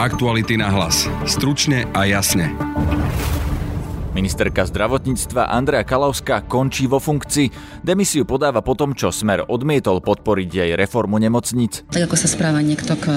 Aktuality na hlas. Stručne a jasne. Ministerka zdravotníctva Andrea Kalavská končí vo funkcii. Demisiu podáva po tom, čo Smer odmietol podporiť jej reformu nemocníc. Tak ako sa správa niekto k,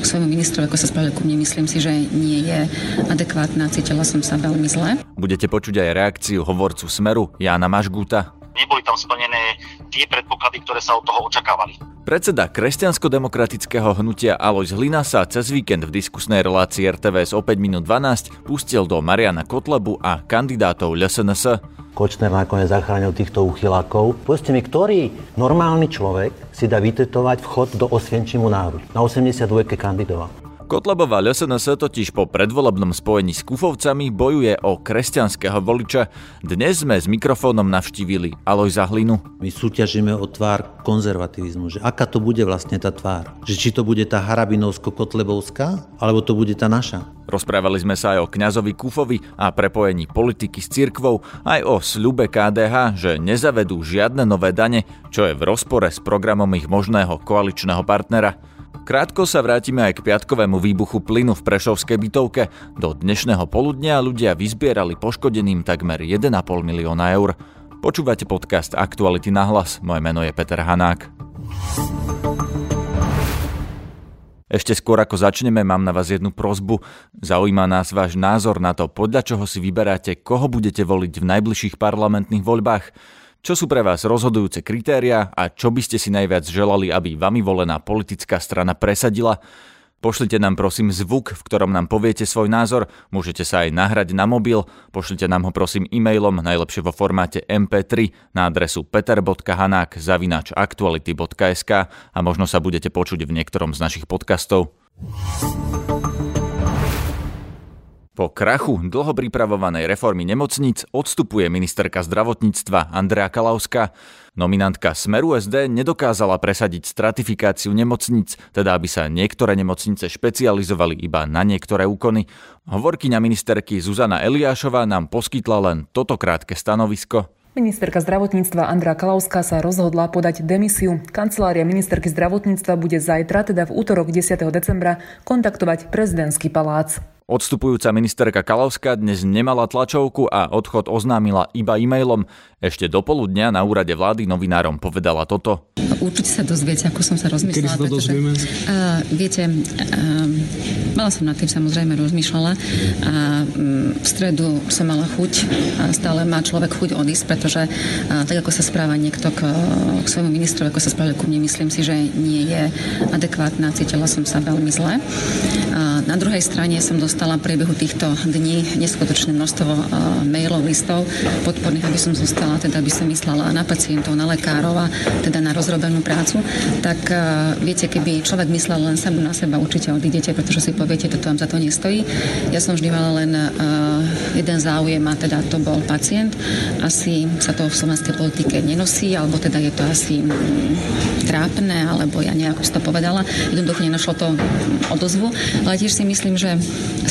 k svojmu ministrovi, ako sa správa ku mne, myslím si, že nie je adekvátna. Cítila som sa veľmi zle. Budete počuť aj reakciu hovorcu Smeru Jána Mažgúta. Neboli tam splnené tie predpoklady, ktoré sa od toho očakávali. Predseda kresťansko-demokratického hnutia Alois Hlina sa cez víkend v diskusnej relácii RTVS o 5 minút 12 pustil do Mariana Kotlebu a kandidátov LSNS. Kočner nakoniec zachránil týchto uchylákov. Povedzte mi, ktorý normálny človek si dá vytetovať vchod do Osvienčimu náruč? Na 82 kandidoval. Kotlebová LSNS totiž po predvolebnom spojení s Kufovcami bojuje o kresťanského voliča. Dnes sme s mikrofónom navštívili Aloj Zahlinu. My súťažíme o tvár konzervativizmu, že aká to bude vlastne tá tvár. Že či to bude tá harabinovsko-kotlebovská, alebo to bude tá naša. Rozprávali sme sa aj o kňazovi Kufovi a prepojení politiky s cirkvou, aj o sľube KDH, že nezavedú žiadne nové dane, čo je v rozpore s programom ich možného koaličného partnera. Krátko sa vrátime aj k piatkovému výbuchu plynu v Prešovskej bytovke. Do dnešného poludnia ľudia vyzbierali poškodeným takmer 1,5 milióna eur. Počúvate podcast Aktuality na hlas. Moje meno je Peter Hanák. Ešte skôr ako začneme, mám na vás jednu prozbu. Zaujíma nás váš názor na to, podľa čoho si vyberáte, koho budete voliť v najbližších parlamentných voľbách. Čo sú pre vás rozhodujúce kritéria a čo by ste si najviac želali, aby vami volená politická strana presadila? Pošlite nám prosím zvuk, v ktorom nám poviete svoj názor, môžete sa aj nahrať na mobil, pošlite nám ho prosím e-mailom, najlepšie vo formáte mp3 na adresu peter.hanák zavinač aktuality.sk a možno sa budete počuť v niektorom z našich podcastov. Po krachu dlho pripravovanej reformy nemocníc odstupuje ministerka zdravotníctva Andrea Kalavská. Nominantka Smeru SD nedokázala presadiť stratifikáciu nemocníc, teda aby sa niektoré nemocnice špecializovali iba na niektoré úkony. Hovorkyňa ministerky Zuzana Eliášová nám poskytla len toto krátke stanovisko. Ministerka zdravotníctva Andrea Kalauská sa rozhodla podať demisiu. Kancelária ministerky zdravotníctva bude zajtra, teda v útorok 10. decembra, kontaktovať prezidentský palác. Odstupujúca ministerka Kalavská dnes nemala tlačovku a odchod oznámila iba e-mailom. Ešte do poludnia na úrade vlády novinárom povedala toto. Určite sa dozviete, ako som sa rozmyslela. Kedy sa to dozvieme? Uh, viete, uh, mala som nad tým samozrejme rozmýšľala a um, v stredu som mala chuť a stále má človek chuť odísť, pretože uh, tak ako sa správa niekto k, k svojmu ministrovi, ako sa správa ku mne, myslím si, že nie je adekvátna. Cítila som sa veľmi zle. Uh, na druhej strane som dostala v priebehu týchto dní neskutočné množstvo uh, mailov, listov podporných, aby som zostala teda by som myslela na pacientov, na lekárov a teda na rozrobenú prácu, tak uh, viete, keby človek myslel len sám na seba, určite odídete, pretože si poviete, toto vám za to nestojí. Ja som vždy mala len uh, jeden záujem a teda to bol pacient. Asi sa to v slovenskej politike nenosí, alebo teda je to asi um, trápne, alebo ja nejako si to povedala. Jednoducho nenašlo to odozvu, ale tiež si myslím, že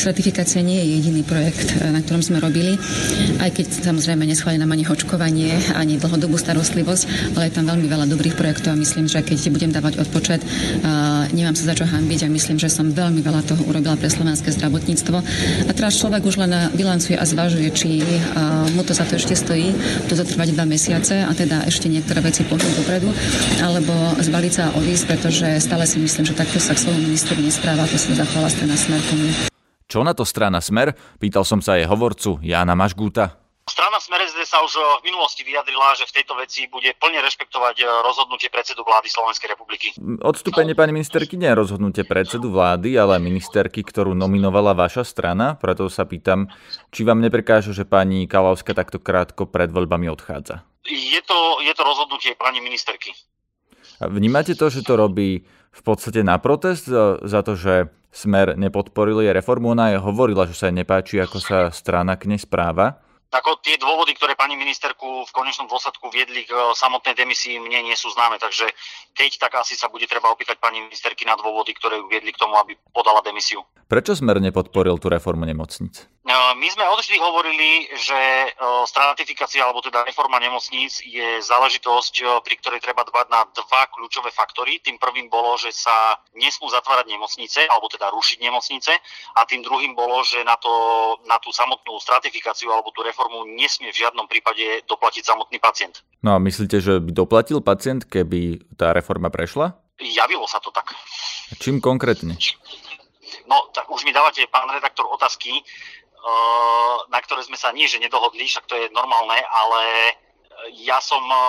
certifikácia nie je jediný projekt, na ktorom sme robili, aj keď samozrejme neschválili nám ani očkovanie nie ani dlhodobú starostlivosť, ale je tam veľmi veľa dobrých projektov myslím, že keď budem dávať odpočet, uh, nemám sa za čo hambiť a myslím, že som veľmi veľa toho urobila pre slovenské zdravotníctvo. A teraz človek už len bilancuje a zvažuje, či uh, mu to za to ešte stojí, to zatrvať dva mesiace a teda ešte niektoré veci pohnúť dopredu, alebo zbaliť sa a odísť, pretože stále si myslím, že takto sa k svojmu ministru nespráva, to sa zachovala strana Smer Čo na to strana Smer? Pýtal som sa jej hovorcu Jána Mažgúta. Strana Smer SD sa už v minulosti vyjadrila, že v tejto veci bude plne rešpektovať e, rozhodnutie predsedu vlády Slovenskej republiky. Odstúpenie pani ministerky nie je rozhodnutie predsedu vlády, ale ministerky, ktorú nominovala vaša strana. Preto sa pýtam, či vám neprekáža, že pani Kalavská takto krátko pred voľbami odchádza. Je to, je to rozhodnutie pani ministerky. A vnímate to, že to robí v podstate na protest za to, že Smer nepodporil jej reformu? Ona je hovorila, že sa jej nepáči, ako sa strana k nej správa ako tie dôvody, ktoré pani ministerku v konečnom dôsledku viedli k e, samotnej demisii, mne nie sú známe, takže keď, tak asi sa bude treba opýtať pani ministerky na dôvody, ktoré ju viedli k tomu, aby podala demisiu. Prečo Smer nepodporil tú reformu nemocnic? No, my sme odvždy hovorili, že stratifikácia alebo teda reforma nemocníc je záležitosť, pri ktorej treba dbať na dva kľúčové faktory. Tým prvým bolo, že sa nesmú zatvárať nemocnice, alebo teda rušiť nemocnice. A tým druhým bolo, že na, to, na tú samotnú stratifikáciu alebo tú reformu nesmie v žiadnom prípade doplatiť samotný pacient. No a myslíte, že by doplatil pacient, keby tá reforma prešla? Javilo sa to tak. Čím konkrétne? No, tak už mi dávate, pán redaktor, otázky, na ktoré sme sa nie, že nedohodli, však to je normálne, ale ja som eh,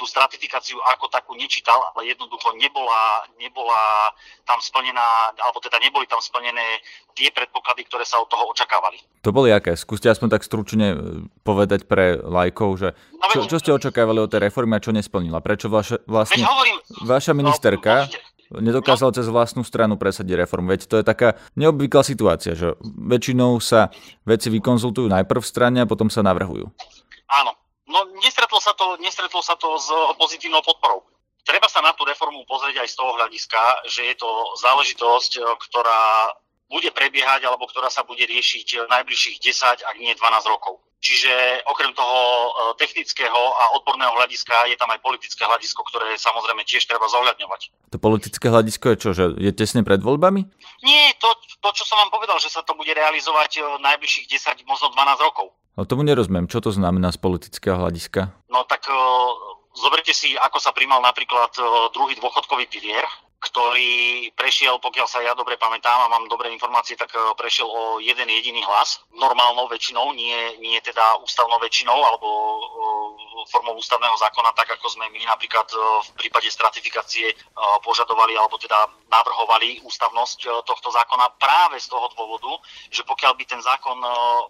tú stratifikáciu ako takú nečítal, ale jednoducho nebola, nebola tam splnená, alebo teda neboli tam splnené tie predpoklady, ktoré sa od toho očakávali. To boli aké? Skúste aspoň tak stručne eh, povedať pre lajkov, že no, čo, čo ste očakávali od tej reformy a čo nesplnila? Prečo vaša, vlastne hovorím, vaša ministerka... No, nedokázal cez vlastnú stranu presadiť reformu. Veď to je taká neobvyklá situácia, že väčšinou sa veci vykonzultujú najprv v strane a potom sa navrhujú. Áno. No nestretlo sa to, nestretlo sa to s pozitívnou podporou. Treba sa na tú reformu pozrieť aj z toho hľadiska, že je to záležitosť, ktorá bude prebiehať alebo ktorá sa bude riešiť najbližších 10, ak nie 12 rokov. Čiže okrem toho e, technického a odborného hľadiska je tam aj politické hľadisko, ktoré samozrejme tiež treba zohľadňovať. To politické hľadisko je čo, že je tesne pred voľbami? Nie, to, to čo som vám povedal, že sa to bude realizovať e, najbližších 10, možno 12 rokov. No tomu nerozumiem. Čo to znamená z politického hľadiska? No tak uh, zoberte si, ako sa príjmal napríklad uh, druhý dôchodkový pilier, ktorý prešiel, pokiaľ sa ja dobre pamätám a mám dobré informácie, tak e, prešiel o jeden jediný hlas, normálnou väčšinou, nie, nie teda ústavnou väčšinou alebo e, formou ústavného zákona, tak ako sme my napríklad e, v prípade stratifikácie požadovali alebo teda navrhovali ústavnosť tohto zákona práve z toho dôvodu, že pokiaľ by ten zákon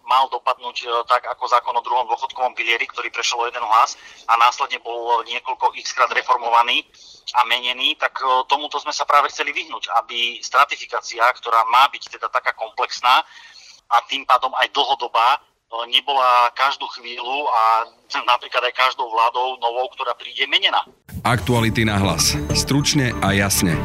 mal dopadnúť tak ako zákon o druhom dôchodkovom pilieri, ktorý prešiel o jeden hlas a následne bol niekoľko x krát reformovaný a menený, tak tomuto sme sa práve chceli vyhnúť, aby stratifikácia, ktorá má byť teda taká komplexná a tým pádom aj dlhodobá, nebola každú chvíľu a napríklad aj každou vládou novou, ktorá príde menená. Aktuality na hlas. Stručne a jasne.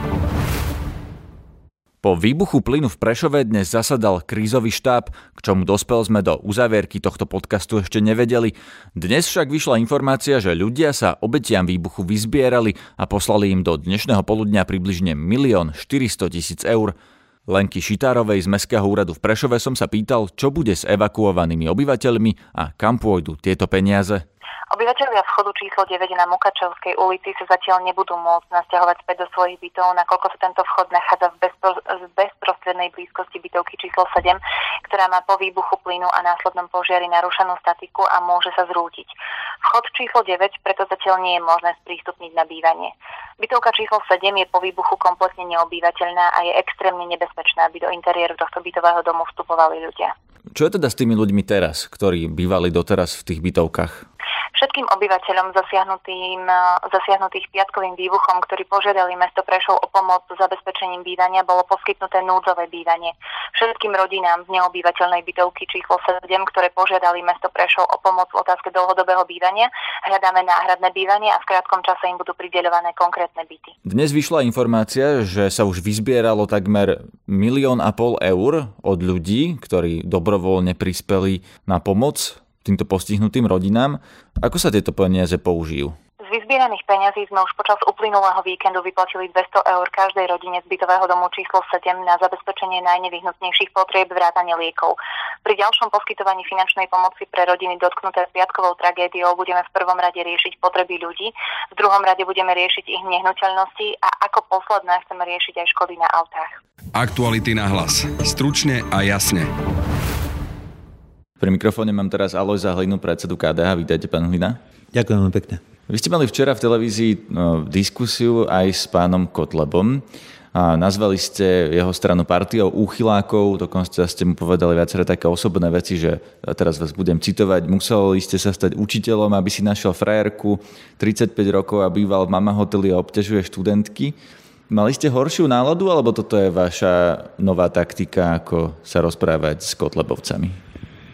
Po výbuchu plynu v Prešove dnes zasadal krízový štáb, k čomu dospel sme do uzavierky tohto podcastu ešte nevedeli. Dnes však vyšla informácia, že ľudia sa obetiam výbuchu vyzbierali a poslali im do dnešného poludnia približne 1 400 tisíc eur. Lenky Šitárovej z Mestského úradu v Prešove som sa pýtal, čo bude s evakuovanými obyvateľmi a kam pôjdu tieto peniaze. Obyvateľia vchodu číslo 9 na Mukačovskej ulici sa zatiaľ nebudú môcť nasťahovať späť do svojich bytov, nakoľko sa tento vchod nachádza v, bezpro, v bezprostrednej blízkosti bytovky číslo 7, ktorá má po výbuchu plynu a následnom požiari narušenú statiku a môže sa zrútiť. Vchod číslo 9 preto zatiaľ nie je možné sprístupniť na bývanie. Bytovka číslo 7 je po výbuchu kompletne neobývateľná a je extrémne nebezpečná, aby do interiéru tohto bytového domu vstupovali ľudia. Čo je teda s tými ľuďmi teraz, ktorí bývali doteraz v tých bytovkách? Všetkým obyvateľom zasiahnutým, zasiahnutých piatkovým výbuchom, ktorí požiadali mesto Prešov o pomoc s zabezpečením bývania, bolo poskytnuté núdzové bývanie. Všetkým rodinám z neobývateľnej bytovky číslo 7, ktoré požiadali mesto Prešov o pomoc v otázke dlhodobého bývania, hľadáme náhradné bývanie a v krátkom čase im budú prideľované konkrétne byty. Dnes vyšla informácia, že sa už vyzbieralo takmer milión a pol eur od ľudí, ktorí dobrovoľne prispeli na pomoc týmto postihnutým rodinám. Ako sa tieto peniaze použijú? Z vyzbieraných peňazí sme už počas uplynulého víkendu vyplatili 200 eur každej rodine z bytového domu číslo 7 na zabezpečenie najnevyhnutnejších potrieb vrátane liekov. Pri ďalšom poskytovaní finančnej pomoci pre rodiny dotknuté piatkovou tragédiou budeme v prvom rade riešiť potreby ľudí, v druhom rade budeme riešiť ich nehnuteľnosti a ako posledné chceme riešiť aj škody na autách. Aktuality na hlas. Stručne a jasne. Pri mikrofóne mám teraz Alojza Hlinu, predsedu KDH. Vítajte, pán Hlina. Ďakujem veľmi pekne. Vy ste mali včera v televízii no, diskusiu aj s pánom Kotlebom. A nazvali ste jeho stranu partiou úchylákov, dokonca ste mu povedali viaceré také osobné veci, že teraz vás budem citovať, museli ste sa stať učiteľom, aby si našiel frajerku, 35 rokov a býval v mama hoteli a obťažuje študentky. Mali ste horšiu náladu, alebo toto je vaša nová taktika, ako sa rozprávať s Kotlebovcami?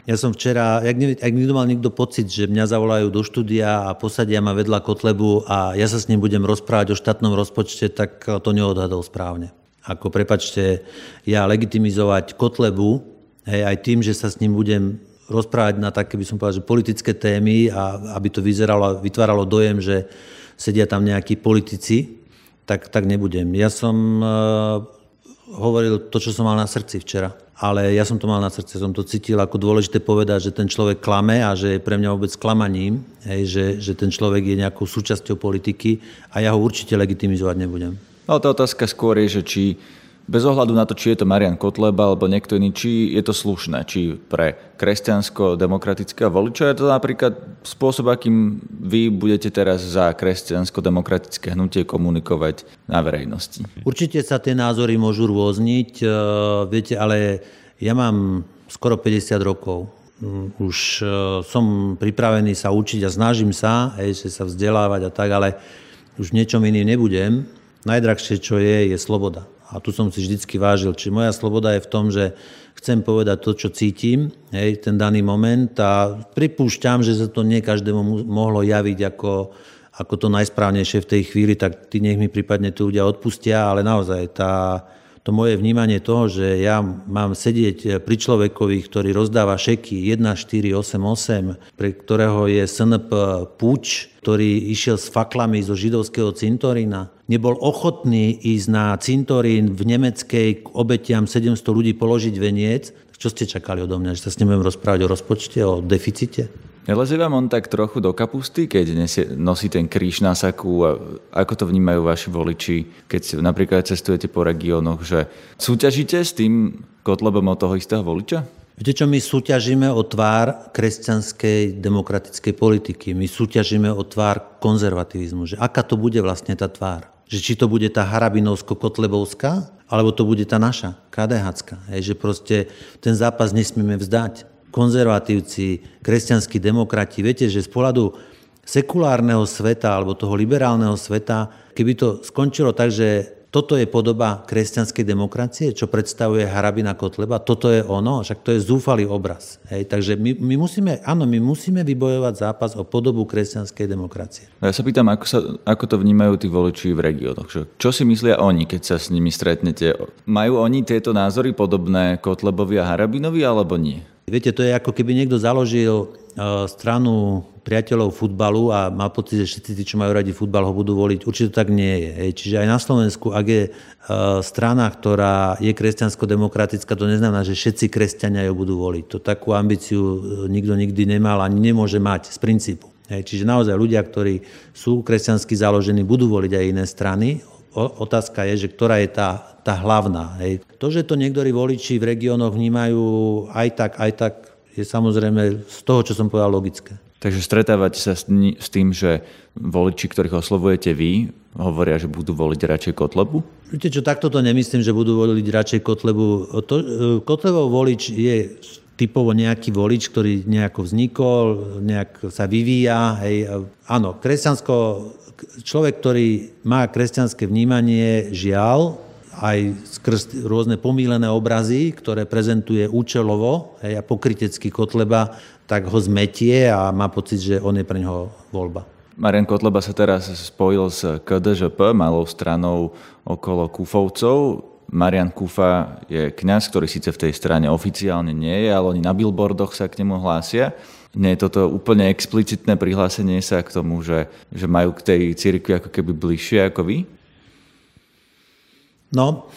Ja som včera, ak, ne, mal niekto pocit, že mňa zavolajú do štúdia a posadia ma vedľa Kotlebu a ja sa s ním budem rozprávať o štátnom rozpočte, tak to neodhadol správne. ako prepačte, ja legitimizovať Kotlebu, hej, aj tým, že sa s ním budem rozprávať na také, by som povedal, že politické témy a aby to vyzeralo vytváralo dojem, že sedia tam nejakí politici, tak, tak nebudem. Ja som hovoril to, čo som mal na srdci včera. Ale ja som to mal na srdci, som to cítil ako dôležité povedať, že ten človek klame a že je pre mňa vôbec klamaním, hej, že, že ten človek je nejakou súčasťou politiky a ja ho určite legitimizovať nebudem. No tá otázka skôr je, že či bez ohľadu na to, či je to Marian Kotleba alebo niekto iný, či je to slušné, či pre kresťansko-demokratického voliča je to napríklad spôsob, akým vy budete teraz za kresťansko-demokratické hnutie komunikovať na verejnosti. Určite sa tie názory môžu rôzniť, e, viete, ale ja mám skoro 50 rokov. Mm, už e, som pripravený sa učiť a snažím sa, hej, sa vzdelávať a tak, ale už niečom iným nebudem. Najdrahšie, čo je, je sloboda. A tu som si vždycky vážil, či moja sloboda je v tom, že chcem povedať to, čo cítim, hej, ten daný moment a pripúšťam, že sa to nie každému mohlo javiť ako, ako to najsprávnejšie v tej chvíli, tak ty nech mi prípadne tu ľudia odpustia, ale naozaj tá, to moje vnímanie toho, že ja mám sedieť pri človekovi, ktorý rozdáva šeky 1488, pre ktorého je SNP Puč, ktorý išiel s faklami zo židovského cintorína, nebol ochotný ísť na cintorín v nemeckej k obetiam 700 ľudí položiť veniec, čo ste čakali odo mňa, že sa s ním budem rozprávať o rozpočte, o deficite? Nelezie vám on tak trochu do kapusty, keď nesie, nosí ten kríž na saku a ako to vnímajú vaši voliči, keď napríklad cestujete po regiónoch, že súťažíte s tým Kotlebom od toho istého voliča? Viete čo, my súťažíme o tvár kresťanskej demokratickej politiky. My súťažíme o tvár konzervativizmu. Že aká to bude vlastne tá tvár? Že či to bude tá harabinovsko-kotlebovská, alebo to bude tá naša, KDH. Že proste ten zápas nesmieme vzdať konzervatívci, kresťanskí demokrati. Viete, že z pohľadu sekulárneho sveta alebo toho liberálneho sveta, keby to skončilo tak, že toto je podoba kresťanskej demokracie, čo predstavuje Harabina Kotleba, toto je ono, však to je zúfalý obraz. Hej, takže my, my musíme, áno, my musíme vybojovať zápas o podobu kresťanskej demokracie. Ja sa pýtam, ako, sa, ako to vnímajú tí voliči v regiónoch. Čo, čo si myslia oni, keď sa s nimi stretnete? Majú oni tieto názory podobné Kotlebovi a Harabinovi, alebo nie? Viete, to je ako keby niekto založil e, stranu priateľov futbalu a má pocit, že všetci tí, čo majú radi futbal, ho budú voliť. Určite to tak nie je. Čiže aj na Slovensku, ak je e, strana, ktorá je kresťansko-demokratická, to neznamená, že všetci kresťania ju budú voliť. To takú ambíciu e, nikto nikdy nemal ani nemôže mať z princípu. Čiže naozaj ľudia, ktorí sú kresťansky založení, budú voliť aj iné strany. Otázka je, že ktorá je tá, tá hlavná. Hej. To, že to niektorí voliči v regiónoch vnímajú aj tak, aj tak, je samozrejme z toho, čo som povedal, logické. Takže stretávate sa s tým, že voliči, ktorých oslovujete vy, hovoria, že budú voliť radšej Kotlebu? Viete čo, takto to nemyslím, že budú voliť radšej Kotlebu. To, e, Kotlebov volič je typovo nejaký volič, ktorý nejako vznikol, nejak sa vyvíja. Hej. Áno, kresťansko, človek, ktorý má kresťanské vnímanie, žiaľ, aj skrz rôzne pomílené obrazy, ktoré prezentuje účelovo hej, a pokritecký Kotleba, tak ho zmetie a má pocit, že on je pre neho voľba. Marian Kotleba sa teraz spojil s KDŽP, malou stranou okolo Kufovcov. Marian Kufa je kňaz, ktorý síce v tej strane oficiálne nie je, ale oni na billboardoch sa k nemu hlásia. Nie je toto úplne explicitné prihlásenie sa k tomu, že, že majú k tej cirkvi ako keby bližšie ako vy? No,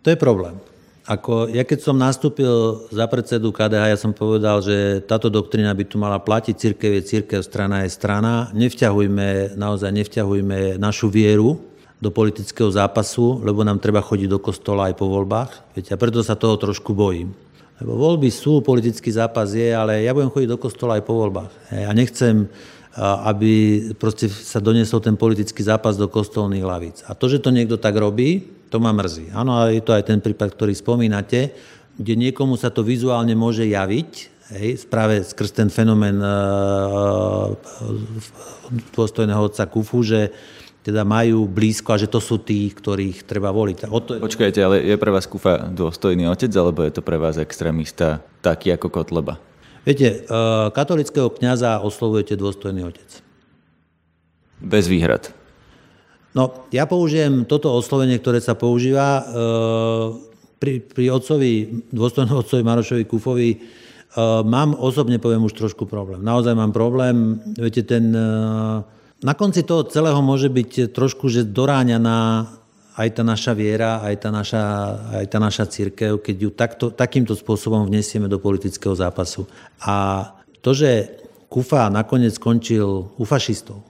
to je problém. Ako, ja keď som nastúpil za predsedu KDH, ja som povedal, že táto doktrína by tu mala platiť, církev je církev, strana je strana. Nevťahujme, naozaj nevťahujme našu vieru do politického zápasu, lebo nám treba chodiť do kostola aj po voľbách. Viete, a preto sa toho trošku bojím. Lebo voľby sú, politický zápas je, ale ja budem chodiť do kostola aj po voľbách. A nechcem aby proste sa doniesol ten politický zápas do kostolných lavíc. A to, že to niekto tak robí, to ma mrzí. Áno, ale je to aj ten prípad, ktorý spomínate, kde niekomu sa to vizuálne môže javiť, hej, práve skrz ten fenomén uh, dôstojného otca Kufu, že teda majú blízko a že to sú tí, ktorých treba voliť. O to. Počkajte, ale je pre vás Kufa dôstojný otec, alebo je to pre vás extrémista taký ako Kotleba? Viete, e, katolického kňaza oslovujete dôstojný otec. Bez výhrad. No, ja použijem toto oslovenie, ktoré sa používa e, pri, pri otcovi, dôstojnom otcovi Marošovi Kufovi, e, mám osobne, poviem, už trošku problém. Naozaj mám problém, viete, ten... Na konci toho celého môže byť trošku, že doráňaná aj tá naša viera, aj tá naša, aj tá naša církev, keď ju takto, takýmto spôsobom vnesieme do politického zápasu. A to, že Kufa nakoniec skončil u fašistov,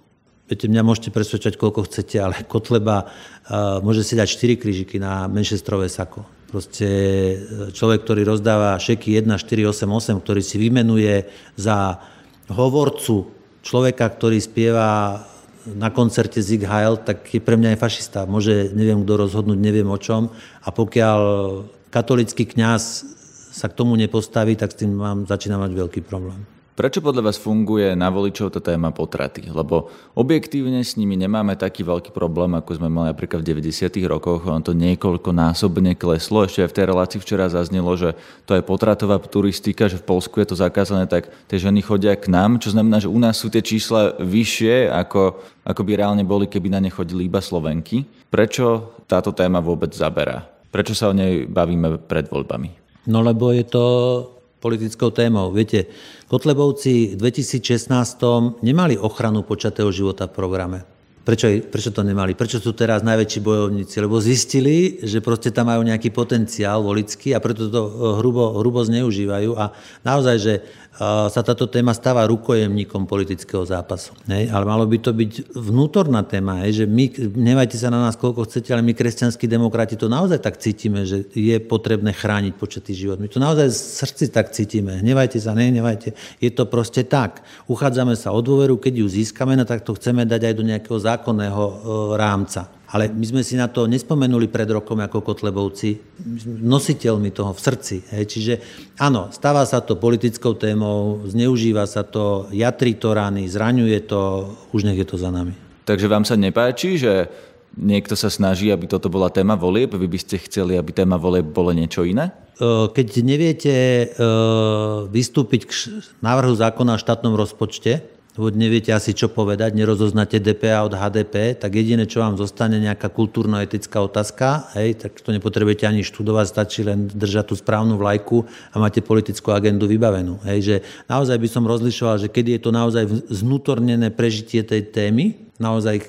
Viete, mňa môžete presvedčať, koľko chcete, ale Kotleba uh, môže si dať 4 krížiky na menšestrové sako. Proste e, človek, ktorý rozdáva šeky 1488, ktorý si vymenuje za hovorcu človeka, ktorý spieva na koncerte Zig Heil, tak je pre mňa aj fašista. Môže, neviem kto rozhodnúť, neviem o čom. A pokiaľ katolický kňaz sa k tomu nepostaví, tak s tým mám, začína mať veľký problém. Prečo podľa vás funguje na voličov tá téma potraty? Lebo objektívne s nimi nemáme taký veľký problém, ako sme mali napríklad v 90. rokoch. On to niekoľkonásobne kleslo. Ešte aj v tej relácii včera zaznelo, že to je potratová turistika, že v Polsku je to zakázané, tak tie ženy chodia k nám, čo znamená, že u nás sú tie čísla vyššie, ako, ako by reálne boli, keby na ne chodili iba Slovenky. Prečo táto téma vôbec zaberá? Prečo sa o nej bavíme pred voľbami? No lebo je to politickou témou. Viete, Kotlebovci v 2016 nemali ochranu počatého života v programe. Prečo, prečo to nemali? Prečo sú teraz najväčší bojovníci? Lebo zistili, že proste tam majú nejaký potenciál volický a preto to hrubo, hrubo zneužívajú. A naozaj, že sa táto téma stáva rukojemníkom politického zápasu. Hej? Ale malo by to byť vnútorná téma, hej? že my, nevajte sa na nás koľko chcete, ale my kresťanskí demokrati to naozaj tak cítime, že je potrebné chrániť početý život. My to naozaj z srdci tak cítime. Hnevajte sa, nehnevajte. Je to proste tak. Uchádzame sa o dôveru, keď ju získame, no tak to chceme dať aj do nejakého zákonného e, rámca. Ale my sme si na to nespomenuli pred rokom ako Kotlebovci, nositeľmi toho v srdci. Hej. Čiže áno, stáva sa to politickou témou, zneužíva sa to, jatri to rany, zraňuje to, už nech je to za nami. Takže vám sa nepáči, že niekto sa snaží, aby toto bola téma volieb? Vy by ste chceli, aby téma volieb bolo niečo iné? Keď neviete vystúpiť k návrhu zákona o štátnom rozpočte, neviete asi čo povedať, nerozoznáte DPA od HDP, tak jediné, čo vám zostane, nejaká kultúrno-etická otázka, hej, tak to nepotrebujete ani študovať, stačí len držať tú správnu vlajku a máte politickú agendu vybavenú. Hej, že naozaj by som rozlišoval, že kedy je to naozaj znutornené prežitie tej témy, naozaj e,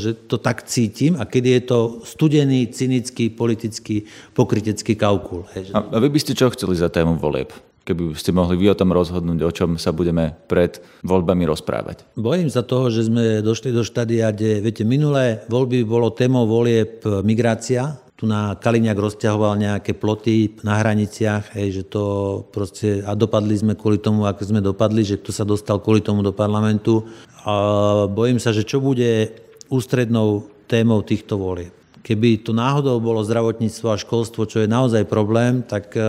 že to tak cítim a kedy je to studený, cynický, politický, pokrytecký kalkul. Hej, že... A vy by ste čo chceli za tému volieb? Keby ste mohli vy o tom rozhodnúť, o čom sa budeme pred voľbami rozprávať? Bojím sa toho, že sme došli do štádia, kde, viete, minulé voľby bolo témou volieb migrácia, tu na Kaliňák rozťahoval nejaké ploty na hraniciach, hej, že to proste, a dopadli sme kvôli tomu, ako sme dopadli, že kto sa dostal kvôli tomu do parlamentu. A bojím sa, že čo bude ústrednou témou týchto volieb. Keby to náhodou bolo zdravotníctvo a školstvo, čo je naozaj problém, tak eh,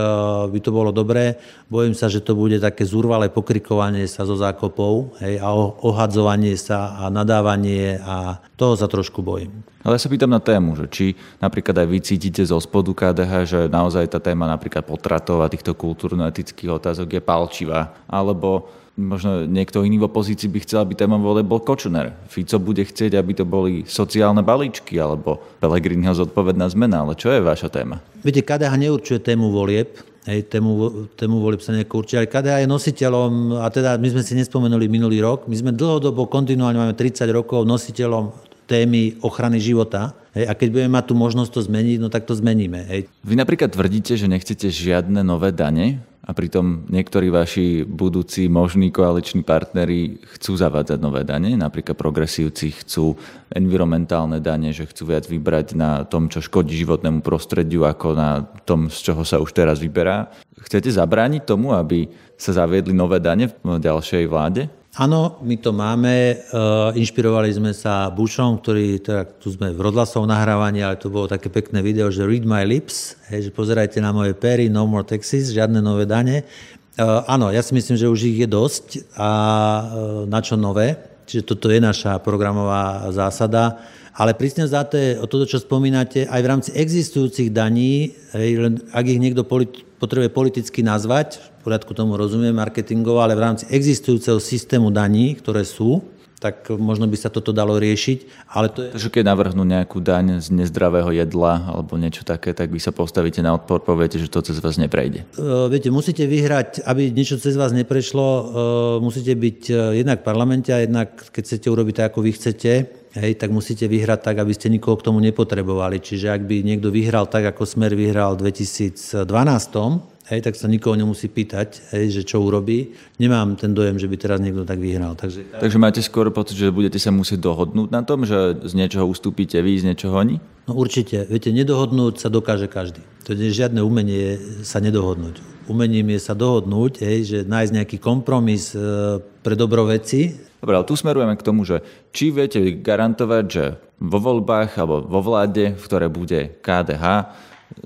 by to bolo dobré. Bojím sa, že to bude také zúrvalé pokrikovanie sa zo zákopov hej, a ohadzovanie sa a nadávanie a toho sa trošku bojím. Ale ja sa pýtam na tému, že či napríklad aj vy cítite zo spodu KDH, že naozaj tá téma napríklad potratov a týchto kultúrno-etických otázok je palčivá, alebo možno niekto iný v opozícii by chcel, aby téma volieb bol Kočner. Fico bude chcieť, aby to boli sociálne balíčky alebo Pelegriniho zodpovedná zmena. Ale čo je vaša téma? Viete, KDH neurčuje tému volieb, Hej, tému, tému volieb sa nejako určite. Ale KDH je nositeľom, a teda my sme si nespomenuli minulý rok, my sme dlhodobo, kontinuálne máme 30 rokov nositeľom témy ochrany života. Hej, a keď budeme mať tú možnosť to zmeniť, no tak to zmeníme. Hej. Vy napríklad tvrdíte, že nechcete žiadne nové dane a pritom niektorí vaši budúci možní koaliční partnery chcú zavádzať nové dane, napríklad progresívci chcú environmentálne dane, že chcú viac vybrať na tom, čo škodí životnému prostrediu, ako na tom, z čoho sa už teraz vyberá. Chcete zabrániť tomu, aby sa zaviedli nové dane v ďalšej vláde? Áno, my to máme. Uh, inšpirovali sme sa Bushom, ktorý, teda, tu sme v Rodlasov nahrávaní, ale to bolo také pekné video, že read my lips, hej, že pozerajte na moje pery, no more taxes, žiadne nové dane. Uh, áno, ja si myslím, že už ich je dosť a uh, na čo nové. Čiže toto je naša programová zásada. Ale prísne vzaté o toto, čo spomínate, aj v rámci existujúcich daní, hej, len ak ich niekto politi- potrebuje politicky nazvať, v poriadku tomu rozumiem marketingovo, ale v rámci existujúceho systému daní, ktoré sú, tak možno by sa toto dalo riešiť. Ale to je... Takže keď navrhnú nejakú daň z nezdravého jedla alebo niečo také, tak vy sa postavíte na odpor, poviete, že to cez vás neprejde. Uh, viete, musíte vyhrať, aby niečo cez vás neprešlo, uh, musíte byť uh, jednak v parlamente a jednak, keď chcete urobiť tak, ako vy chcete, hej, tak musíte vyhrať tak, aby ste nikoho k tomu nepotrebovali. Čiže ak by niekto vyhral tak, ako Smer vyhral v 2012, hej, tak sa nikoho nemusí pýtať, hej, že čo urobí. Nemám ten dojem, že by teraz niekto tak vyhral. Takže, Takže máte skôr pocit, že budete sa musieť dohodnúť na tom, že z niečoho ustúpite vy, z niečoho oni? No určite. Viete, nedohodnúť sa dokáže každý. To je žiadne umenie sa nedohodnúť. Umením je sa dohodnúť, hej, že nájsť nejaký kompromis e, pre dobro veci. Dobre, ale tu smerujeme k tomu, že či viete garantovať, že vo voľbách alebo vo vláde, v ktoré bude KDH,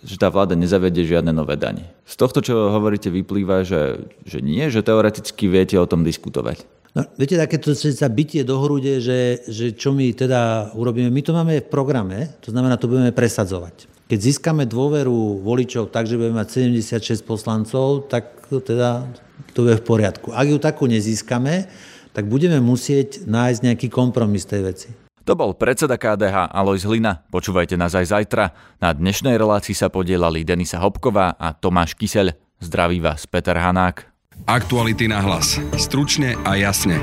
že tá vláda nezavedie žiadne nové dane. Z tohto, čo hovoríte, vyplýva, že, že nie, že teoreticky viete o tom diskutovať. No, viete, takéto sa bytie do hrude, že, že čo my teda urobíme, my to máme v programe, to znamená, to budeme presadzovať. Keď získame dôveru voličov tak, že budeme mať 76 poslancov, tak teda to je v poriadku. Ak ju takú nezískame, tak budeme musieť nájsť nejaký kompromis tej veci. To bol predseda KDH Alois Hlina. Počúvajte nás aj zajtra. Na dnešnej relácii sa podielali Denisa Hopková a Tomáš Kyseľ. Zdraví vás Peter Hanák. Aktuality na hlas. Stručne a jasne.